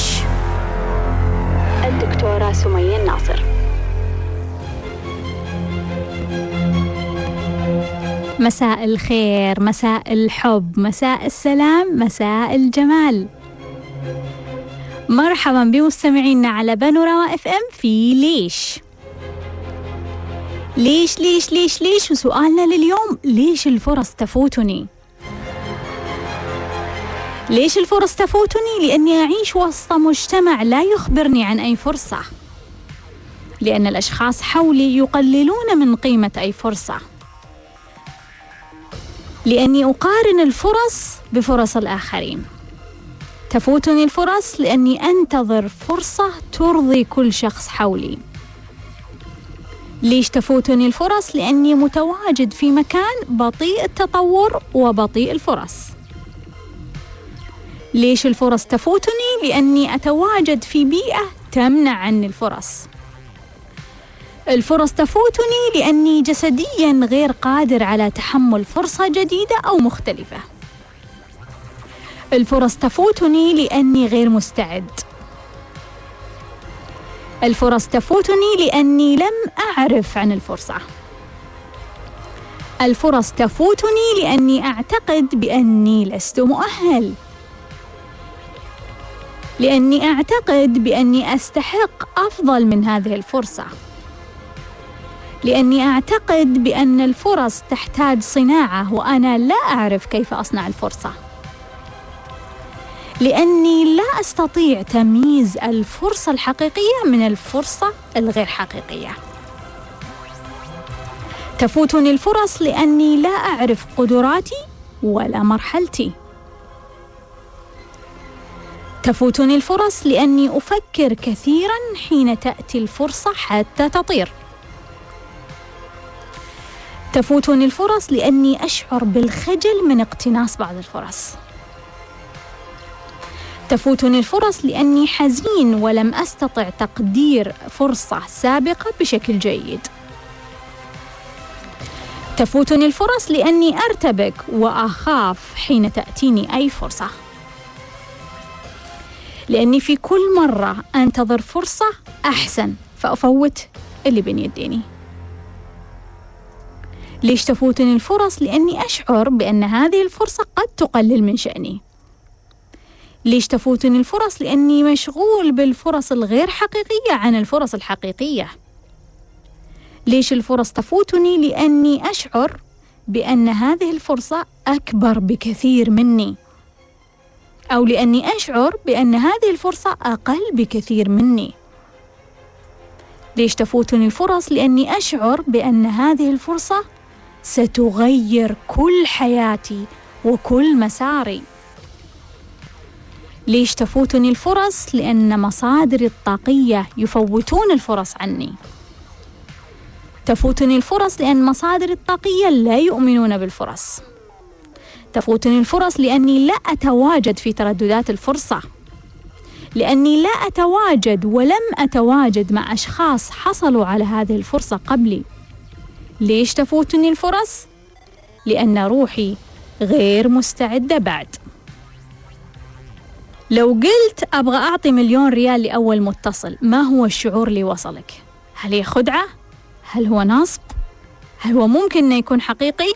ليش الدكتورة سمية الناصر. مساء الخير مساء الحب مساء السلام مساء الجمال. مرحبا بمستمعينا على بانوراما اف ام في ليش؟ ليش ليش ليش ليش؟ وسؤالنا لليوم ليش الفرص تفوتني؟ ليش الفرص تفوتني؟ لأني أعيش وسط مجتمع لا يخبرني عن أي فرصة. لأن الأشخاص حولي يقللون من قيمة أي فرصة. لأني أقارن الفرص بفرص الآخرين. تفوتني الفرص لأني أنتظر فرصة ترضي كل شخص حولي. ليش تفوتني الفرص؟ لأني متواجد في مكان بطيء التطور وبطيء الفرص. ليش الفرص تفوتني؟ لأني أتواجد في بيئة تمنع عني الفرص. الفرص تفوتني لأني جسديا غير قادر على تحمل فرصة جديدة أو مختلفة. الفرص تفوتني لأني غير مستعد. الفرص تفوتني لأني لم أعرف عن الفرصة. الفرص تفوتني لأني أعتقد بأني لست مؤهل. لأني أعتقد بأني أستحق أفضل من هذه الفرصة. لأني أعتقد بأن الفرص تحتاج صناعة وأنا لا أعرف كيف أصنع الفرصة. لأني لا أستطيع تمييز الفرصة الحقيقية من الفرصة الغير حقيقية. تفوتني الفرص لأني لا أعرف قدراتي ولا مرحلتي. تفوتني الفرص لأني أفكر كثيرا حين تأتي الفرصة حتى تطير. تفوتني الفرص لأني أشعر بالخجل من اقتناص بعض الفرص. تفوتني الفرص لأني حزين ولم أستطع تقدير فرصة سابقة بشكل جيد. تفوتني الفرص لأني أرتبك وأخاف حين تأتيني أي فرصة. لأني في كل مرة أنتظر فرصة أحسن فأفوت اللي بين يديني. ليش تفوتني الفرص؟ لأني أشعر بأن هذه الفرصة قد تقلل من شأني. ليش تفوتني الفرص؟ لأني مشغول بالفرص الغير حقيقية عن الفرص الحقيقية. ليش الفرص تفوتني؟ لأني أشعر بأن هذه الفرصة أكبر بكثير مني. أو لأني أشعر بأن هذه الفرصة أقل بكثير مني. ليش تفوتني الفرص؟ لأني أشعر بأن هذه الفرصة ستغير كل حياتي وكل مساري. ليش تفوتني الفرص؟ لأن مصادري الطاقية يفوتون الفرص عني. تفوتني الفرص لأن مصادري الطاقية لا يؤمنون بالفرص. تفوتني الفرص لأني لا أتواجد في ترددات الفرصة. لأني لا أتواجد ولم أتواجد مع أشخاص حصلوا على هذه الفرصة قبلي. ليش تفوتني الفرص؟ لأن روحي غير مستعدة بعد. لو قلت أبغى أعطي مليون ريال لأول متصل ما هو الشعور اللي وصلك؟ هل هي خدعة؟ هل هو نصب؟ هل هو ممكن إنه يكون حقيقي؟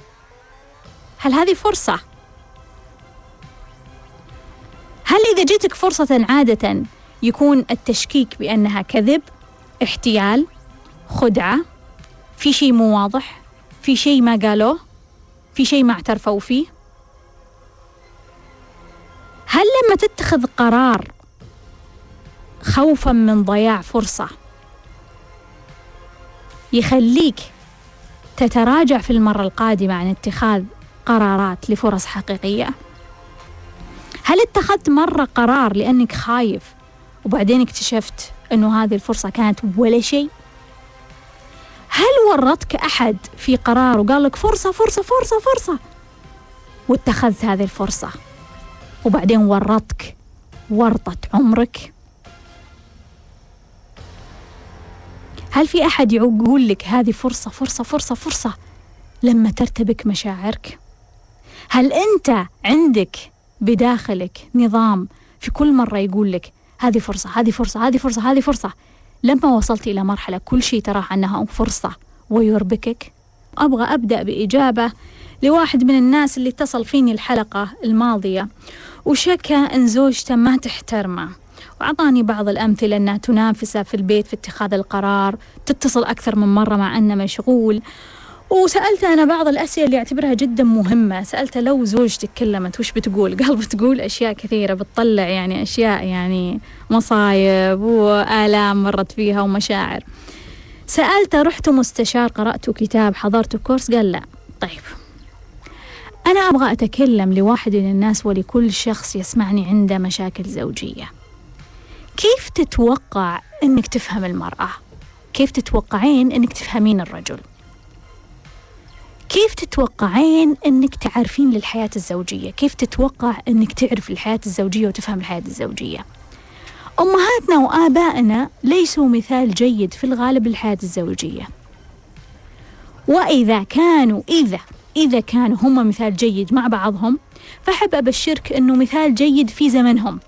هل هذه فرصة؟ هل إذا جتك فرصة عادة يكون التشكيك بأنها كذب احتيال خدعة في شيء مو واضح في شيء ما قالوه في شيء ما اعترفوا فيه؟ هل لما تتخذ قرار خوفا من ضياع فرصة يخليك تتراجع في المرة القادمة عن اتخاذ قرارات لفرص حقيقية؟ هل اتخذت مرة قرار لأنك خايف وبعدين اكتشفت أنه هذه الفرصة كانت ولا شيء؟ هل ورطك أحد في قرار وقال لك فرصة فرصة فرصة فرصة واتخذت هذه الفرصة وبعدين ورطك ورطة عمرك هل في أحد يقول لك هذه فرصة فرصة فرصة فرصة لما ترتبك مشاعرك هل أنت عندك بداخلك نظام في كل مرة يقول لك هذه فرصة هذه فرصة هذه فرصة هذه فرصة؟ لما وصلت إلى مرحلة كل شيء تراه أنها فرصة ويربكك. أبغى أبدأ بإجابة لواحد من الناس اللي اتصل فيني الحلقة الماضية. وشكى أن زوجته ما تحترمه. وأعطاني بعض الأمثلة أنها تنافسه في البيت في اتخاذ القرار تتصل أكثر من مرة مع أنه مشغول. وسألته أنا بعض الأسئلة اللي أعتبرها جدا مهمة. سألته لو زوجتك كلمت وش بتقول؟ قال بتقول أشياء كثيرة بتطلع يعني أشياء يعني مصايب وآلام مرت فيها ومشاعر. سألته رحت مستشار قرأت كتاب حضرت كورس؟ قال لا. طيب. أنا أبغى أتكلم لواحد من الناس ولكل شخص يسمعني عنده مشاكل زوجية. كيف تتوقع أنك تفهم المرأة؟ كيف تتوقعين أنك تفهمين الرجل؟ كيف تتوقعين أنك تعرفين للحياة الزوجية؟ كيف تتوقع أنك تعرف الحياة الزوجية وتفهم الحياة الزوجية؟ أمهاتنا وآبائنا ليسوا مثال جيد في الغالب للحياة الزوجية وإذا كانوا إذا إذا كانوا هم مثال جيد مع بعضهم فأحب أبشرك أنه مثال جيد في زمنهم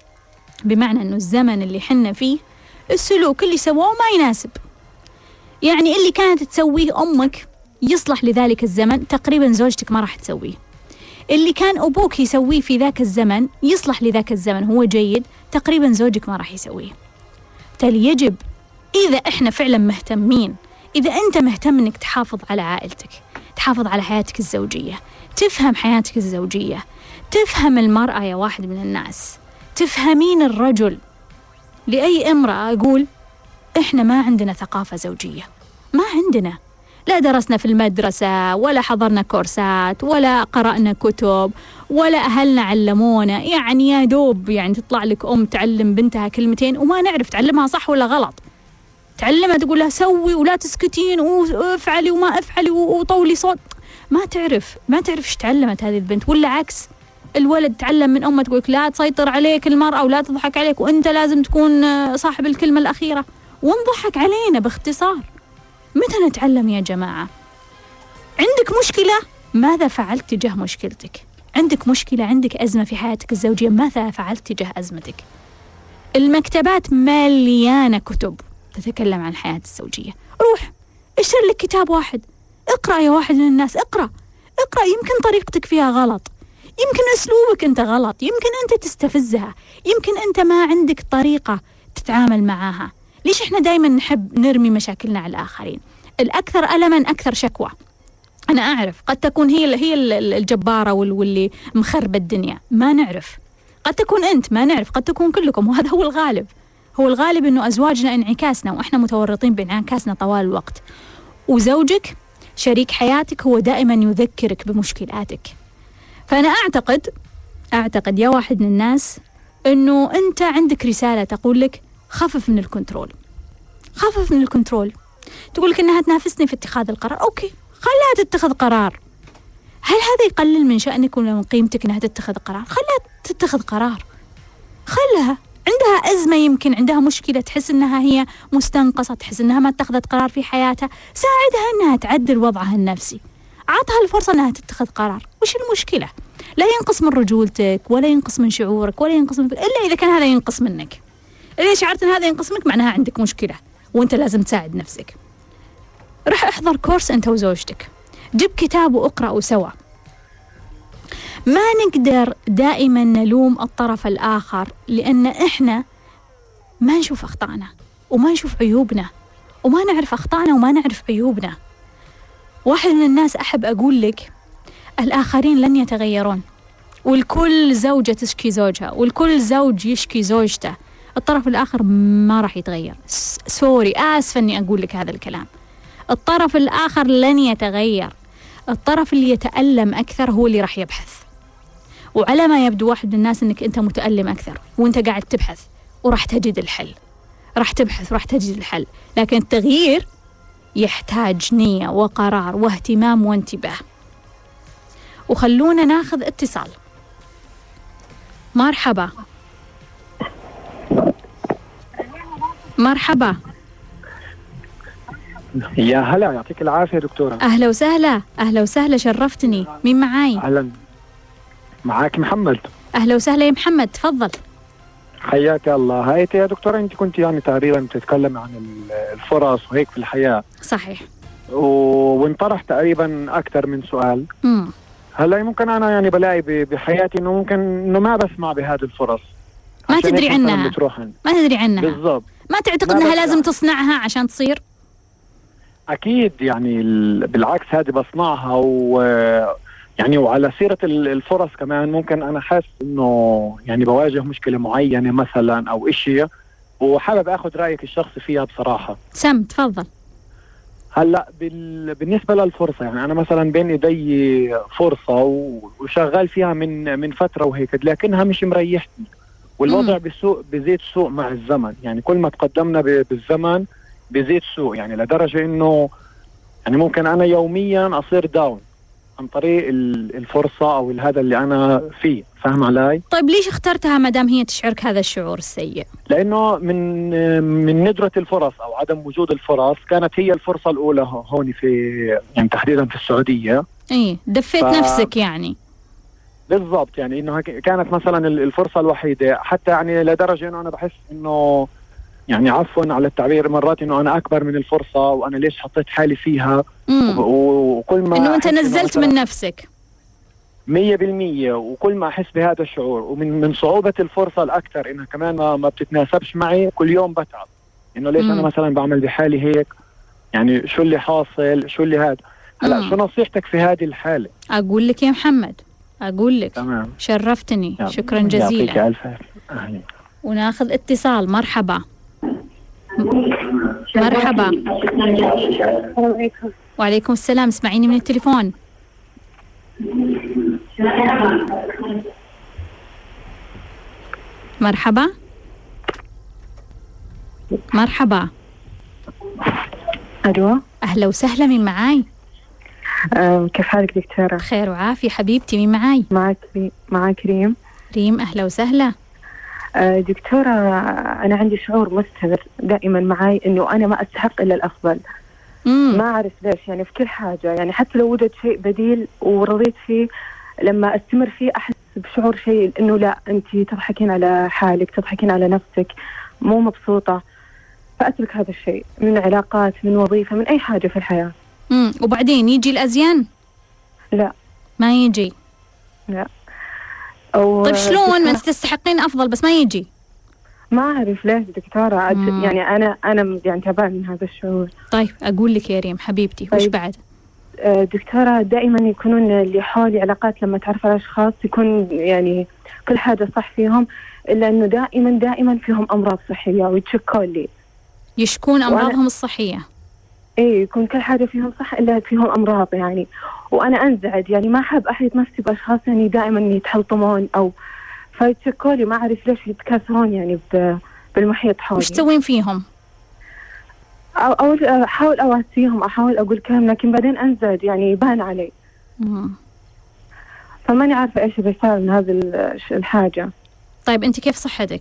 بمعنى أنه الزمن اللي حنا فيه السلوك اللي سووه ما يناسب يعني اللي كانت تسويه أمك يصلح لذلك الزمن تقريبا زوجتك ما راح تسويه. اللي كان أبوك يسويه في ذاك الزمن يصلح لذاك الزمن هو جيد تقريبا زوجك ما راح يسويه. بالتالي يجب إذا إحنا فعلا مهتمين إذا أنت مهتم أنك تحافظ على عائلتك تحافظ على حياتك الزوجية تفهم حياتك الزوجية تفهم المرأة يا واحد من الناس تفهمين الرجل. لأي امرأة أقول إحنا ما عندنا ثقافة زوجية ما عندنا. لا درسنا في المدرسة ولا حضرنا كورسات ولا قرأنا كتب ولا أهلنا علمونا. يعني يا دوب يعني تطلع لك أم تعلم بنتها كلمتين وما نعرف تعلمها صح ولا غلط. تعلمها تقول لها سوي ولا تسكتين وافعلي وما افعلي وطولي صوت. ما تعرف ما تعرف إيش تعلمت هذه البنت. ولا عكس الولد تعلم من أمه تقول لا تسيطر عليك المرأة ولا تضحك عليك وأنت لازم تكون صاحب الكلمة الأخيرة. وانضحك علينا باختصار. متى نتعلم يا جماعة؟ عندك مشكلة؟ ماذا فعلت تجاه مشكلتك؟ عندك مشكلة؟ عندك أزمة في حياتك الزوجية؟ ماذا فعلت تجاه أزمتك؟ المكتبات مليانة كتب تتكلم عن الحياة الزوجية. روح اشتري لك كتاب واحد. اقرأ يا واحد من الناس اقرأ. اقرأ يمكن طريقتك فيها غلط. يمكن أسلوبك أنت غلط. يمكن أنت تستفزها. يمكن أنت ما عندك طريقة تتعامل معاها. ليش إحنا دائما نحب نرمي مشاكلنا على الآخرين؟ الأكثر ألما أكثر شكوى. أنا أعرف قد تكون هي هي الجبارة واللي مخربة الدنيا. ما نعرف. قد تكون أنت ما نعرف. قد تكون كلكم. وهذا هو الغالب. هو الغالب أنه أزواجنا انعكاسنا وإحنا متورطين بانعكاسنا طوال الوقت. وزوجك شريك حياتك هو دائما يذكرك بمشكلاتك. فأنا أعتقد أعتقد يا واحد من الناس أنه أنت عندك رسالة تقول لك خفف من ال control. خفف من ال control. تقول لك إنها تنافسني في اتخاذ القرار. okay خلها تتخذ قرار. هل هذا يقلل من شأنك ولا من قيمتك إنها تتخذ قرار؟ خلها تتخذ قرار. خلها. عندها أزمة يمكن عندها مشكلة تحس إنها هي مستنقصة تحس إنها ما اتخذت قرار في حياتها. ساعدها إنها تعدل وضعها النفسي. عطها الفرصة إنها تتخذ قرار. وش المشكلة؟ لا ينقص من رجولتك ولا ينقص من شعورك ولا ينقص من إلا إذا كان هذا ينقص منك. إذا شعرت أن هذا ينقسمك معناها عندك مشكلة وأنت لازم تساعد نفسك. رح أحضر كورس أنت وزوجتك. جيب كتاب واقرأوا سوا ما نقدر دائما نلوم الطرف الآخر لأن إحنا ما نشوف أخطائنا وما نشوف عيوبنا وما نعرف أخطائنا وما نعرف عيوبنا. واحد من الناس أحب أقول لك الآخرين لن يتغيرون والكل زوجة تشكي زوجها والكل زوج يشكي زوجته. الطرف الآخر ما راح يتغير. سوري آسفة أني أقول لك هذا الكلام. الطرف الآخر لن يتغير. الطرف اللي يتألم أكثر هو اللي راح يبحث. وعلى ما يبدو واحد من الناس أنك أنت متألم أكثر وأنت قاعد تبحث وراح تجد الحل. راح تبحث وراح تجد الحل. لكن التغيير يحتاج نية وقرار واهتمام وانتباه. وخلونا ناخذ اتصال. مرحبا. مرحبا. يا هلا يعطيك العافية دكتورة. أهلا وسهلا. أهلا وسهلا شرفتني. مين معاي؟ أهلا. معاك محمد. أهلا وسهلا يا محمد تفضل. حياك الله. هاي يا دكتورة أنت كنت يعني تقريبا بتتكلم عن ال- الفرص وهيك في الحياة. صحيح. و- وانطرح تقريبا أكثر من سؤال. امم هلا ممكن أنا يعني بلاقي ب- بحياتي إنه ممكن إنه ما بسمع بهذه الفرص. ما تدري عنها. ما تدري عنها. بالضبط. ما تعتقد ما إنها. لازم تصنعها عشان تصير؟ أكيد يعني ال- بالعكس هذه بصنعها و يعني وعلى سيرة ال- الفرص كمان ممكن أنا حاسس إنه يعني بواجه مشكلة معينة مثلا أو إشي وحابب أخذ رأيك الشخصي فيها بصراحة. سم تفضل. هلأ بال... بالنسبة للفرصة يعني أنا مثلا بين ايدي فرصة و... وشغال فيها من من فترة وهيك لكنها مش مريحتني والوضع. بسوء بزيد سوء مع الزمن يعني كل ما تقدمنا. بالزمن بزيد سوء يعني لدرجة إنه يعني ممكن أنا يوميا أصير داون عن طريق ال- الفرصة أو هذا اللي أنا فيه فاهم علي؟ طيب ليش اخترتها ما دام هي تشعرك هذا الشعور السيء لأنه من من ندرة الفرص أو عدم وجود الفرص كانت هي الفرصة الأولى هو- هون في يعني تحديدا في السعودية اي دفيت ف- نفسك يعني بالضبط يعني إنه كانت مثلا ال- الفرصة الوحيدة. حتى يعني لدرجة إنه أنا بحس إنه يعني عفوا على التعبير مرات إنه أنا أكبر من الفرصة وأنا ليش حطيت حالي فيها؟ وكل ما إنه أنت أحس نزلت مثلاً من نفسك. 100% وكل ما أحس بهذا الشعور. ومن من صعوبة الفرصة الأكثر إنها كمان ما, ما بتتناسبش معي كل يوم بتعب. إنه ليش مم. أنا مثلا بعمل بحالي هيك؟ يعني شو اللي حاصل؟ شو اللي هذا؟ هلأ. شو نصيحتك في هذه الحالة؟ أقول لك يا محمد أقول لك تمام. شرفتني. يا- شكرا يعطيك جزيلا. ألف ألف. أهلا. وناخذ اتصال. مرحبا. مرحبا. وعليكم السلام. اسمعيني من التليفون. مرحبا. مرحبا. ألو؟ أهلا وسهلا. من معاي؟ كيف حالك دكتورة؟ بخير وعافية. حبيبتي مين معاي؟ معك معك ريم ريم أهلا وسهلا. آه، دكتورة أنا عندي شعور مستمر دائما معي إنه أنا ما أستحق إلا الأفضل. امم ما أعرف ليش يعني في كل حاجة. يعني حتى لو وجد شيء بديل ورضيت فيه لما أستمر فيه أحس بشعور شيء إنه لا أنت تضحكين على حالك تضحكين على نفسك مو مبسوطة. فأترك هذا الشيء من علاقات من وظيفة من أي حاجة في الحياة. امم وبعدين يجي الأزيان؟ لا. ما يجي. أو طيب شلون؟ ما تستحقين أفضل بس ما يجي. ما أعرف ليش دكتورة. يعني أنا أنا يعني تعبان من هذا الشعور. طيب أقول لك يا ريم حبيبتي وش طيب. بعد؟ آه، دكتورة دائما يكونون اللي حولي علاقات لما تعرف على أشخاص يكون يعني كل حاجة صح فيهم إلا إنه دائما دائما فيهم أمراض صحية ويتشكون لي يشكون وأنا- أمراضهم إيه يكون كل حاجة فيهم صح إلا فيهم أمراض يعني. وأنا أنزعج يعني ما أحب أحيط نفسي بأشخاص يعني دائما يتحلطمون أو فيتشكوا لي ما أعرف ليش يتكاثرون يعني بالمحيط حولي. وش تسوين فيهم؟ أو أو أحاول أواسيهم أحاول أقول كلام لكن بعدين أنزعج يعني يبان علي. مم. فماني عارفة إيش الرسالة من هذه ال- الحاجة. طيب أنت كيف صحتك؟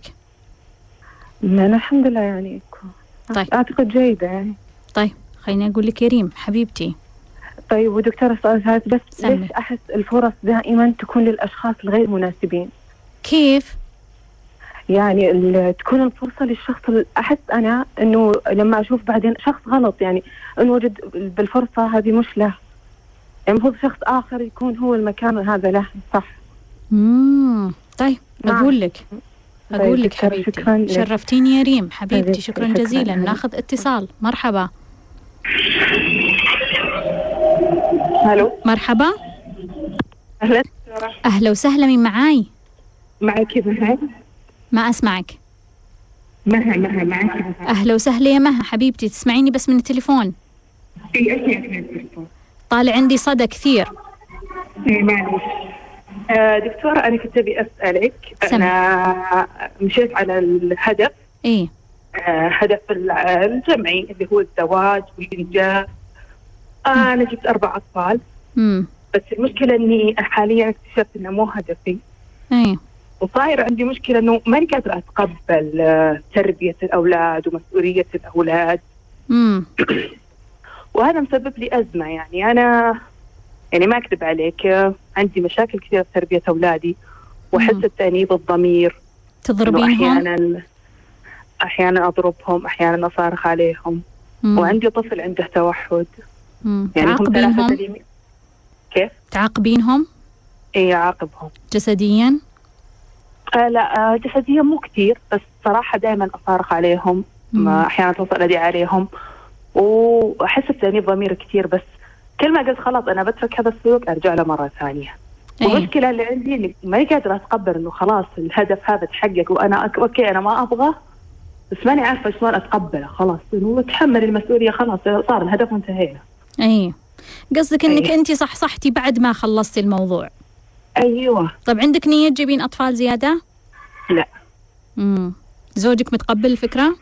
ما أنا الحمد لله يعني. طيب. أعتقد جيدة يعني. طيب. خليني أقول لك يا ريم حبيبتي. طيب ودكتورة سؤال ثالث بس سمي. ليش أحس الفرص دائما تكون للأشخاص الغير مناسبين؟ كيف؟ يعني تكون الفرصة للشخص أحس أنا إنه لما أشوف بعدين شخص غلط يعني إن وجد بالفرصة هذه مش له. يعني المفروض شخص آخر يكون هو المكان هذا له صح. امم طيب نعم. أقول لك. طيب أقول لك دكتورة، حبيبتي. شكراً لك. شرفتيني يا ريم. حبيبتي حبيبتي، شكرا شكراً. جزيلا. ناخذ اتصال. مرحبا. ألو مرحبا. أهلا. أهلا وسهلا من معاي؟ معك مها. ما أسمعك. مها مها معك أهلا وسهلا يا مها. حبيبتي تسمعيني بس من التليفون؟ في اشياء كثير طالع عندي صدى كثير. إيه، معلش آه، دكتورة أنا كنت أبي أسألك. سم. أنا مشيت على الهدف. آه، هدف الجمعي اللي هو الزواج والإنجاب آه، أنا جبت أربع أطفال. بس المشكلة إني حاليا اكتشفت إنه مو هدفي. وصاير عندي مشكلة إنه ماني قادرة أتقبل آه، تربية الأولاد ومسؤولية الأولاد. وهذا مسبب لي أزمة. يعني أنا يعني ما أكذب عليك آه، عندي مشاكل كثيرة في تربية أولادي. وأحس مم. بتأنيب الضمير. تضربينهم؟ أحيانا أحيانا أضربهم أحيانا أصارخ عليهم. مم. وعندي طفل عنده توحد. مم. يعني هم ثلاثة تعاقبينهم كيف؟ تعاقبينهم؟ إي أعاقبهم. جسديا؟ آه لا آه جسديا مو كثير بس صراحة دائما أصارخ عليهم. أحيانا توصل أدي عليهم. وأحس بتأنيب ضمير كثير بس كل ما قلت خلاص أنا بترك هذا السلوك أرجع له مرة ثانية. أي. والمشكلة اللي عندي إني ماني قادرة أتقبل إنه خلاص الهدف هذا تحقق وأنا أك... okay أنا ما أبغى بس ماني عارفة شلون أتقبله خلاص. إنه أتحمل المسؤولية خلاص صار الهدف وانتهينا. اي قصدك إنك أي. انت صح صحتي بعد ما خلصتي الموضوع؟ أيوه. طيب عندك نية تجيبين أطفال زيادة؟ لا. امم زوجك متقبل الفكرة؟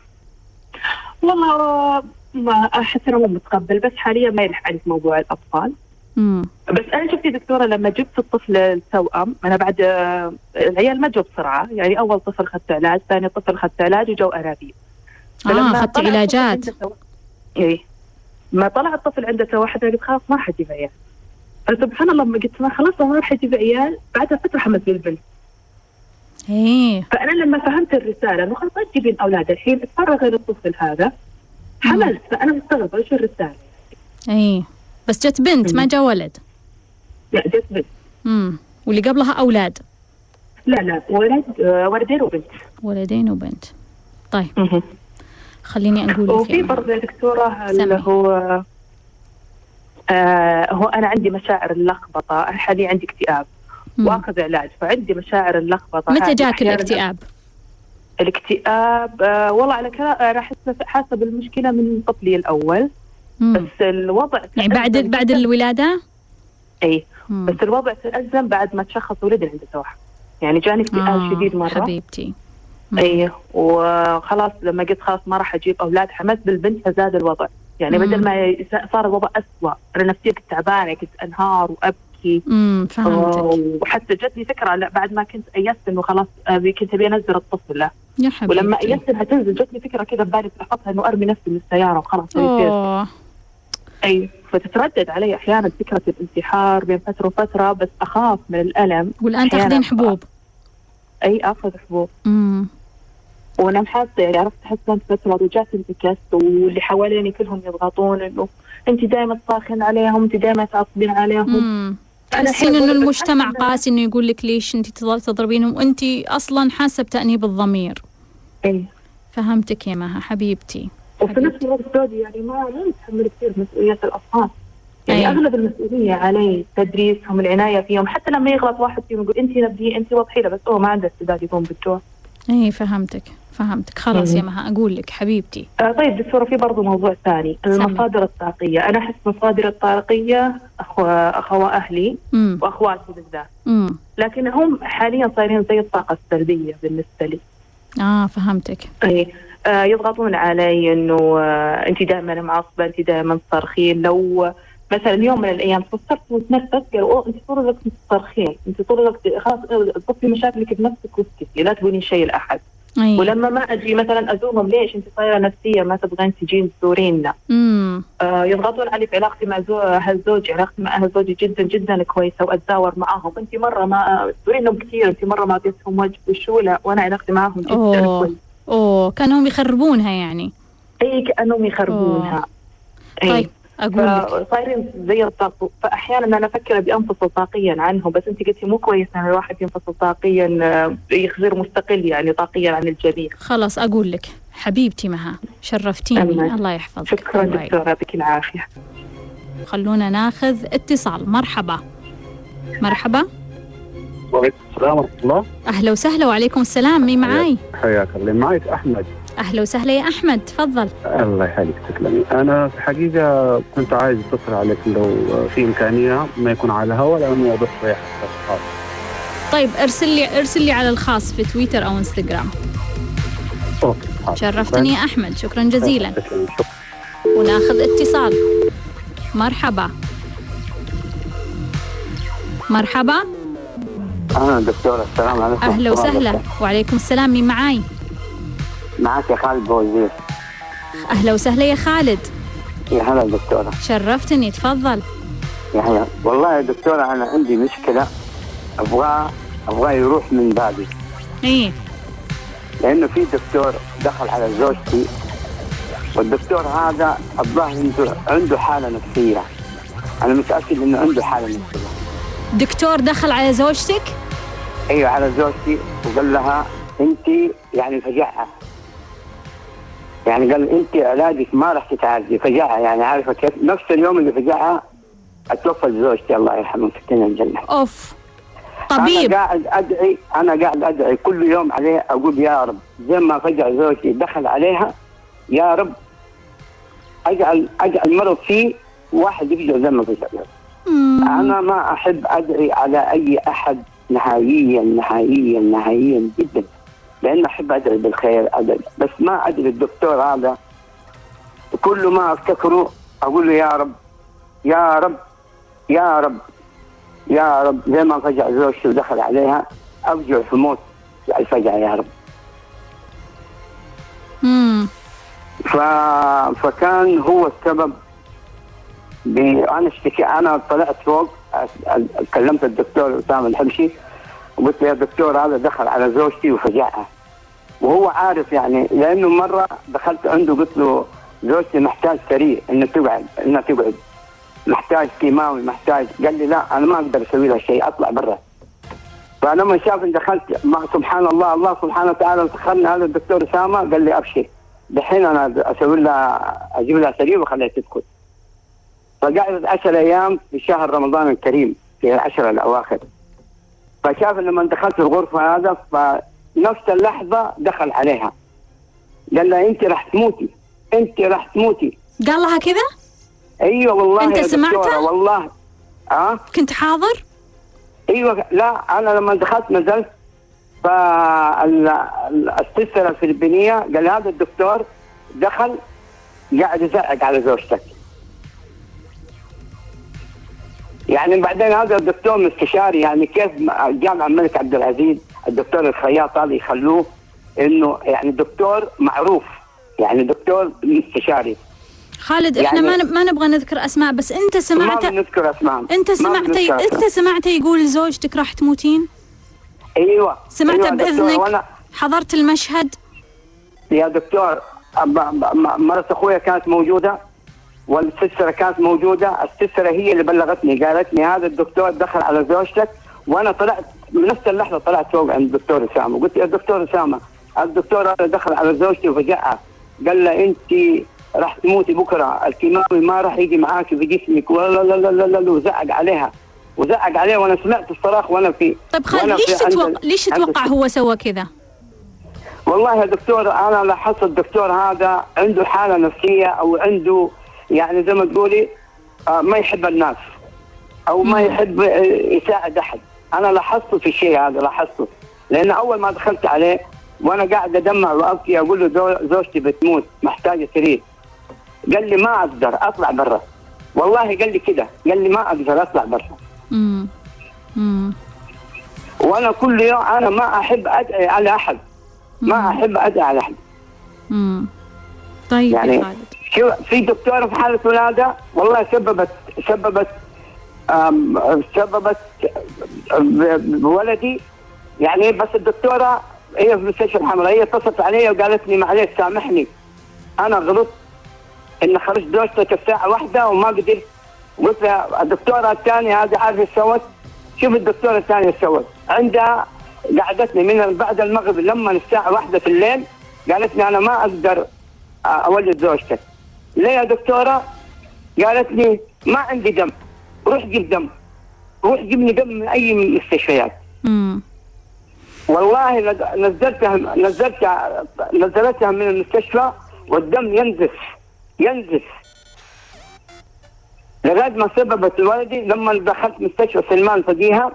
والله ما أحس إنه مو متقبل بس حاليا ما يلح علي في موضوع الأطفال. بس أنا شفتي دكتورة لما جبت الطفل التوأم أنا بعد آه، العيال ما جو بسرعة يعني أول طفل اخذت علاج ثاني طفل اخذت علاج وجو أنابيب. آه الطفل علاجات. إيه. ما طلع الطفل عنده توحد أنا قلت خلاص ما حجيب عيال. فسبحان الله لما قلت ما خلاص ما راح أجيب عيال بعدها فتره حملت بالبنت إيه. فأنا لما فهمت الرسالة انه خلاص لا تجيبين أولاد الحين اتفرغي للطفل هذا. حملت. فأنا مستغربة إيش الرسالة؟ إيه. بس جت بنت ما جا ولد لا جت بنت امم واللي قبلها أولاد لا لا ولد آه، ولدين وبنت ولدين وبنت طيب مهم. خليني أقول لك وفي يعني. برضه يا دكتورة سمي. اللي هو آه هو أنا عندي مشاعر اللخبطة أنا حاليا عندي اكتئاب مم. وآخذ علاج فعندي مشاعر اللخبطة متى. جاك الاكتئاب؟ الاكتئاب آه والله على كلام أنا حاسة حاسة بالمشكلة من طفلي الأول مم. بس الوضع يعني بعد بعد؟ أي مم. بس الوضع تأزم بعد ما تشخص ولدي عنده توحد يعني جاني اكتئاب آه، شديد مرة حبيبتي. اي وخلاص لما قلت خلاص ما راح أجيب أولاد حملت بالبنت فزاد الوضع يعني. بدل ما صار الوضع اسوء أنا نفسيا كنت تعبانة كنت أنهار وأبكي امم فهمتك وحتى جتني فكرة لا بعد ما كنت أيست إنه خلاص أبي كنت أبي أنزل الطفل له يا حبيبتي ولما أيست إنها تنزل جتني فكرة كذا ببالي في لحظتها إنه أرمي نفسي من السيارة وخلاص. أوه اي فتتردد علي أحيانا فكرة الانتحار بين فترة وفترة بس أخاف من الألم والآن تاخذين حبوب. أي أخذ حبوب. امم وأنا محاسه يعني عرفت حسنت فتره رجعت انتكست واللي حواليني كلهم يضغطون إنه انت دائما تصاخين عليهم انت دائما تعصبين عليهم. أنا تحسين إنه المجتمع قاسي إنه يقول لك ليش انت تظل تضربينهم وانت أصلا حاسة بتأنيب الضمير. اي فهمتك يا مها حبيبتي. وفي. نفس الوقت زوجي يعني ما ما يتحمل كثير مسؤوليات الأطفال. يعني أي. أغلب المسؤوليه علي تدريسهم العناية فيهم حتى لما يغلط واحد فيهم يقول انت نبدي انت وضحي له بس هو ما عنده استعداد يقوم بالدور أي فهمتك فهمتك. خلاص. يا مها أقول لك حبيبتي. آه طيب دكتورة في برضه موضوع ثاني. المصادر الطاقية. أنا أحس مصادر الطاقية أخو أخوة أهلي وأخواتي بالذات. لكن هم حاليا صايرين زي الطاقة السلبية بالنسبة لي. آه فهمتك. آه يضغطون علي إنه آه انت دائما معصبة انت دائما تصرخين لو مثلا يوم من الأيام فكرت وتنفس قالوا أوه انت طول الوقت تصرخين انت طول الوقت خلاص طفي مشاكلك بنفسك واسكتي لا تقولين شيء لأحد. اي ولما ما أجي مثلا أزورهم ليش انت صايرة نفسيه ما تبغين تجين تزوريننا. امم آه يضغطون علي في علاقتي مع زوجي علاقتي مع أهل زوجي جدا جدا كويسة وأتزاور معاهم انت مرة ما تزورينهم كثير انت مرة ما أعطيتهم وجه وشو لا وأنا علاقتي معاهم جدا أوه. كويسة. أوه كأنهم يخربونها يعني. إي كأنهم يخربونها. إي. طيب أقول لك. فصايرين زي الطاق فأحيانا أنا أفكر أبي أنفصل طاقيا عنهم بس أنت قلتي مو كويس إن الواحد ينفصل طاقيا آه، يصير مستقل يعني طاقيا عن الجميع. خلاص أقول لك. حبيبتي مها شرفتيني. أمان. الله يحفظك. شكرا دكتورة يعطيك العافية. خلونا ناخذ اتصال. مرحبا. مرحبا. وعليكم السلام ورحمة الله. أهلا وسهلا وعليكم السلام مين معاي؟ حياك الله. معك أحمد. أهلا وسهلا يا أحمد تفضل. الله يحييك تسلمي أنا في الحقيقة كنت عايز أتصل عليك لو في إمكانية ما يكون على الهواء لأنه موضوع شوية حساس طيب ارسل لي ارسل لي على الخاص في تويتر أو إنستغرام. أوكي. شرفتني يا أحمد شكرا جزيلا. وناخذ اتصال. مرحبا. مرحبا. أهلا دكتورة السلام عليكم. أهلا وسهلا. وعليكم السلام مين معاي؟ معك يا خالد بوزير. أهلا وسهلا يا خالد. يا هلا دكتورة. شرفتني تفضل. يا هلا. والله يا دكتورة أنا عندي مشكلة. ابغاه ابغاه يروح من بالي إيه لأنه في دكتور دخل على زوجتي. والدكتور هذا الظاهر عنده عنده حالة نفسية. أنا متأكد إنه عنده حالة نفسية. دكتور دخل على زوجتك؟ أيوه على زوجتي وقال لها أنت يعني فجعها. يعني قال أنت علاجك ما راح تتعالجي فجعها يعني عارفة كيف؟ نفس اليوم اللي فجعها اتوفى زوجتي الله يرحمه في الجنة. أوف أنا طبيب. قاعد أدعي أنا قاعد أدعي كل يوم عليه أقول يا رب زي ما فجع زوجتي دخل عليها يا رب أجعل أجعل مرض فيه واحد يفجع زي ما فجع أنا ما أحب أدعي على أي أحد نهائيا نهائيا نهائيا جدا لأن أحب أدعي بالخير أدعي. بس ما أدري الدكتور هذا كل ما أفتكره أقول له يا رب يا رب يا رب يا رب زي ما فجع زوجتي ودخل عليها ارجع في موت الفجع يا رب. ف... فكان هو السبب. أنا اشتكي أنا طلعت فوق كلمت الدكتور أسامة الحبشي وقلت له يا دكتور هذا دخل على زوجتي وفجعها وهو عارف يعني لأنه مرة دخلت عنده قلت له زوجتي محتاج سريع إنها تقعد إنها تقعد. محتاج كيماوي محتاج. قال لي لا أنا ما أقدر أسوي لها شيء أطلع برا. فلما شاف اني دخلت مع سبحان الله الله سبحانه وتعالى سخرني هذا الدكتور أسامة قال لي أبشر. دحين أنا أسوي لها أجيب لها سرير وأخليها تدخل فقعدت 10 أيام في شهر رمضان الكريم في العشر الأواخر. فشاف لما دخلت الغرفة هذا فنفس اللحظة دخل عليها. قال لها أنت راح تموتي أنت راح تموتي. قال لها كذا؟ أيوه والله أنت يا دكتورة، سمعته؟ والله. آه؟ كنت حاضر؟ أيوه لا أنا لما دخلت نزلت. فالسلسله الفلبينية قال هذا الدكتور دخل قاعد يزعق على زوجتك. يعني بعدين هذا الدكتور مستشاري يعني كيف جامع الملك عبد العزيز الدكتور الخياط هذا يخلوه إنه يعني دكتور معروف يعني دكتور مستشاري. خالد إحنا يعني- ما ن- ما نبغى نذكر أسماء بس أنت ما سمعت بنذكر أسماء. أنت ما سمعت أنت. سمعت يقول لزوجتك راح تموتين؟ أيوه. سمعت أيوة بإذنك؟ حضرت المشهد؟ يا دكتور أب- أب- م- مرت أخويا كانت موجودة والسلسلة كانت موجودة، السلسلة هي اللي بلغتني. قالت لي هذا الدكتور دخل على زوجتك وأنا طلعت من نفس اللحظة طلعت فوق عند الدكتور أسامة، قلت يا دكتور أسامة الدكتور هذا دخل على زوجتي وفجأها قال لها أنت راح تموتي بكرة، الكيماوي ما راح يجي معاك في جسمك. ولا لا لا لا لا, وزعق عليها. وزعق عليها وأنا سمعت الصراخ وأنا في طيب خالد ليش تتوقع ليش تتوقع هو سوى كذا؟ والله يا دكتور أنا لاحظت الدكتور هذا عنده حالة نفسية أو عنده يعني زي ما تقولي آه، ما يحب الناس أو ما. يحب آه، يساعد أحد. أنا لاحظته في الشيء هذا لاحظته. لأن أول ما دخلت عليه وأنا قاعد أدمع وأبكي أقول له زو- زوجتي بتموت محتاجة سرير قال لي ما أقدر أطلع برا. والله قال لي كده قال لي ما أقدر أطلع برا. وأنا كل يوم أنا ما أحب ادعي على أحد. ما أحب أدعي على أحد. امم طيب يعني شو في دكتوره في حالة ولادة والله سببت سببت سببت بولدي. يعني بس الدكتورة هي في المستشفى الحمراء هي اتصلت علي وقالت لي معلش سامحني. أنا غلطت ان خرجت زوجتك الساعة واحدة وما قدرت. قلت لها الدكتورة الثانية هذه عارفة إيش سوت؟ شوف الدكتورة الثانية إيش سوت. عندها قعدتني من بعد المغرب لما الساعة واحدة في الليل قالت لي أنا ما أقدر أولد زوجتك. ليه يا دكتورة؟ قالت لي ما عندي دم روح جيب دم. روح جيب لي دم من أي مستشفيات. امم والله نز- نزلتها نزلتها نزلتها من المستشفى والدم ينزف ينزف. لغاية ما سببت ولدي لما دخلت مستشفى سلمان فديها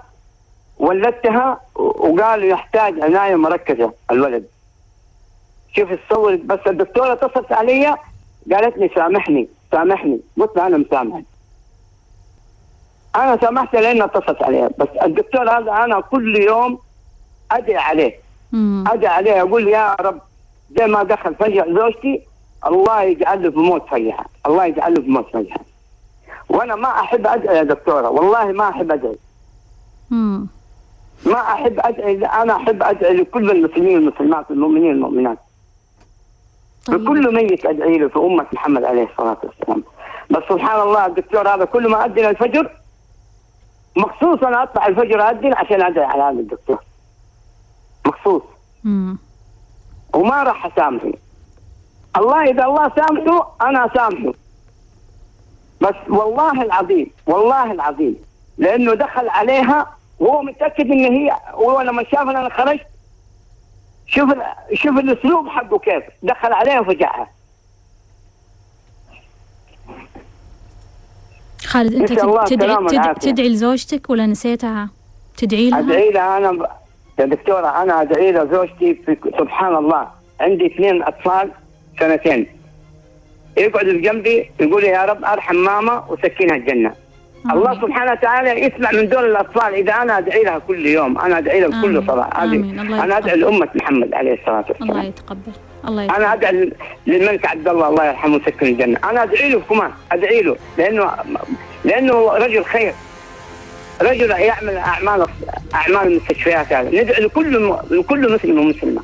ولدتها وقالوا يحتاج عناية مركزة الولد. شوف تصور بس. الدكتورة اتصلت علي قالت لي سامحني سامحني. قلت لها أنا مسامحك. أنا سامحت لأن اتصلت عليها بس الدكتور هذا أنا كل يوم أدعي عليه. أدعي عليه. أقول يا رب زي ما دخل فجأة زوجتي الله يجعل له في موت فجأة. الله يجعل له في موت فجأة. وأنا ما أحب أدعي يا دكتورة. والله ما أحب أدعي. ما أحب أدعي. أنا أحب أدعي لكل المسلمين والمسلمات المؤمنين والمؤمنات. طيب. لكل ميت أدعي له في أمة محمد عليه الصلاة والسلام. بس سبحان الله الدكتور هذا كل ما اذن الفجر مخصوص أنا أطلع الفجر اذن عشان أدعي على هذا الدكتور. مخصوص. مم. وما راح أسامحه. الله إذا الله سامحه أنا اسامحه بس والله العظيم والله العظيم لأنه دخل عليها وهو متأكد إن هي وهو لما شاف ان أنا خرجت. شوف شوف الاسلوب حقه كيف. دخل عليها وفجعها خالد انت إن تدعي, تدعي. تدعي لزوجتك ولا نسيتها؟ تدعي لها؟ أدعي لها أنا ب... يا دكتورة أنا أدعي لها زوجتي في... سبحان الله. عندي اثنين أطفال سنتين. يقعدوا جنبي يقول يا رب أرحم ماما وسكنها الجنة. الله سبحانه وتعالى يسمع من دول الأطفال. إذا أنا أدعي لها كل يوم أنا أدعي لها. بكل صلاة. هذه. الله أنا أدعي. لأمة محمد عليه الصلاة الله والسلام يتقبل. الله أنا يتقبل. أدعي لل- للملك عبد الله الله يرحمه ويسكن الجنة. أنا أدعي له كمان. أدعي له. لأنه لأنه رجل خير. رجل يعمل اعمال أعمال المستشفيات هذا. ندعي لكل. لكل مسلم ومسلمة.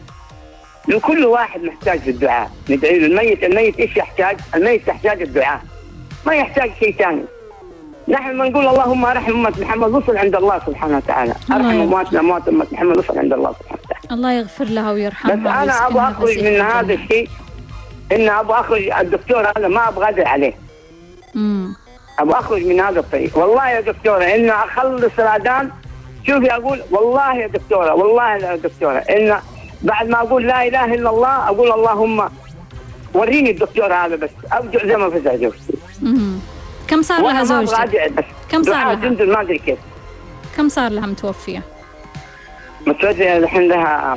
لكل واحد محتاج للدعاء. ندعي له. الميت الميت إيش يحتاج؟ الميت يحتاج الدعاء. ما يحتاج شيء ثاني. نحن ما نقول اللهم ارحم أمة محمد وصل عند الله سبحانه وتعالى ارحم. امواتنا أموات أمة محمد وصل عند الله سبحانه وتعالى الله يغفر لها ويرحمها بس أنا أبغى أخرج من هذا. الشيء ان أبغى أخرج الدكتور هذا ما أبغى ادعي عليه مم. أبغى أخرج من هذا الطريق والله يا دكتورة ان أخلص الأذان شوفي أقول والله يا دكتورة والله يا دكتورة ان بعد ما أقول لا إله إلا الله أقول اللهم وريني الدكتور هذا بس أرجع زي ما فزع زوجتي. كم صار لها زوجتك؟ كم صار لها؟ ما أدري كيف كم صار لها متوفية؟ متوجهه الحين لها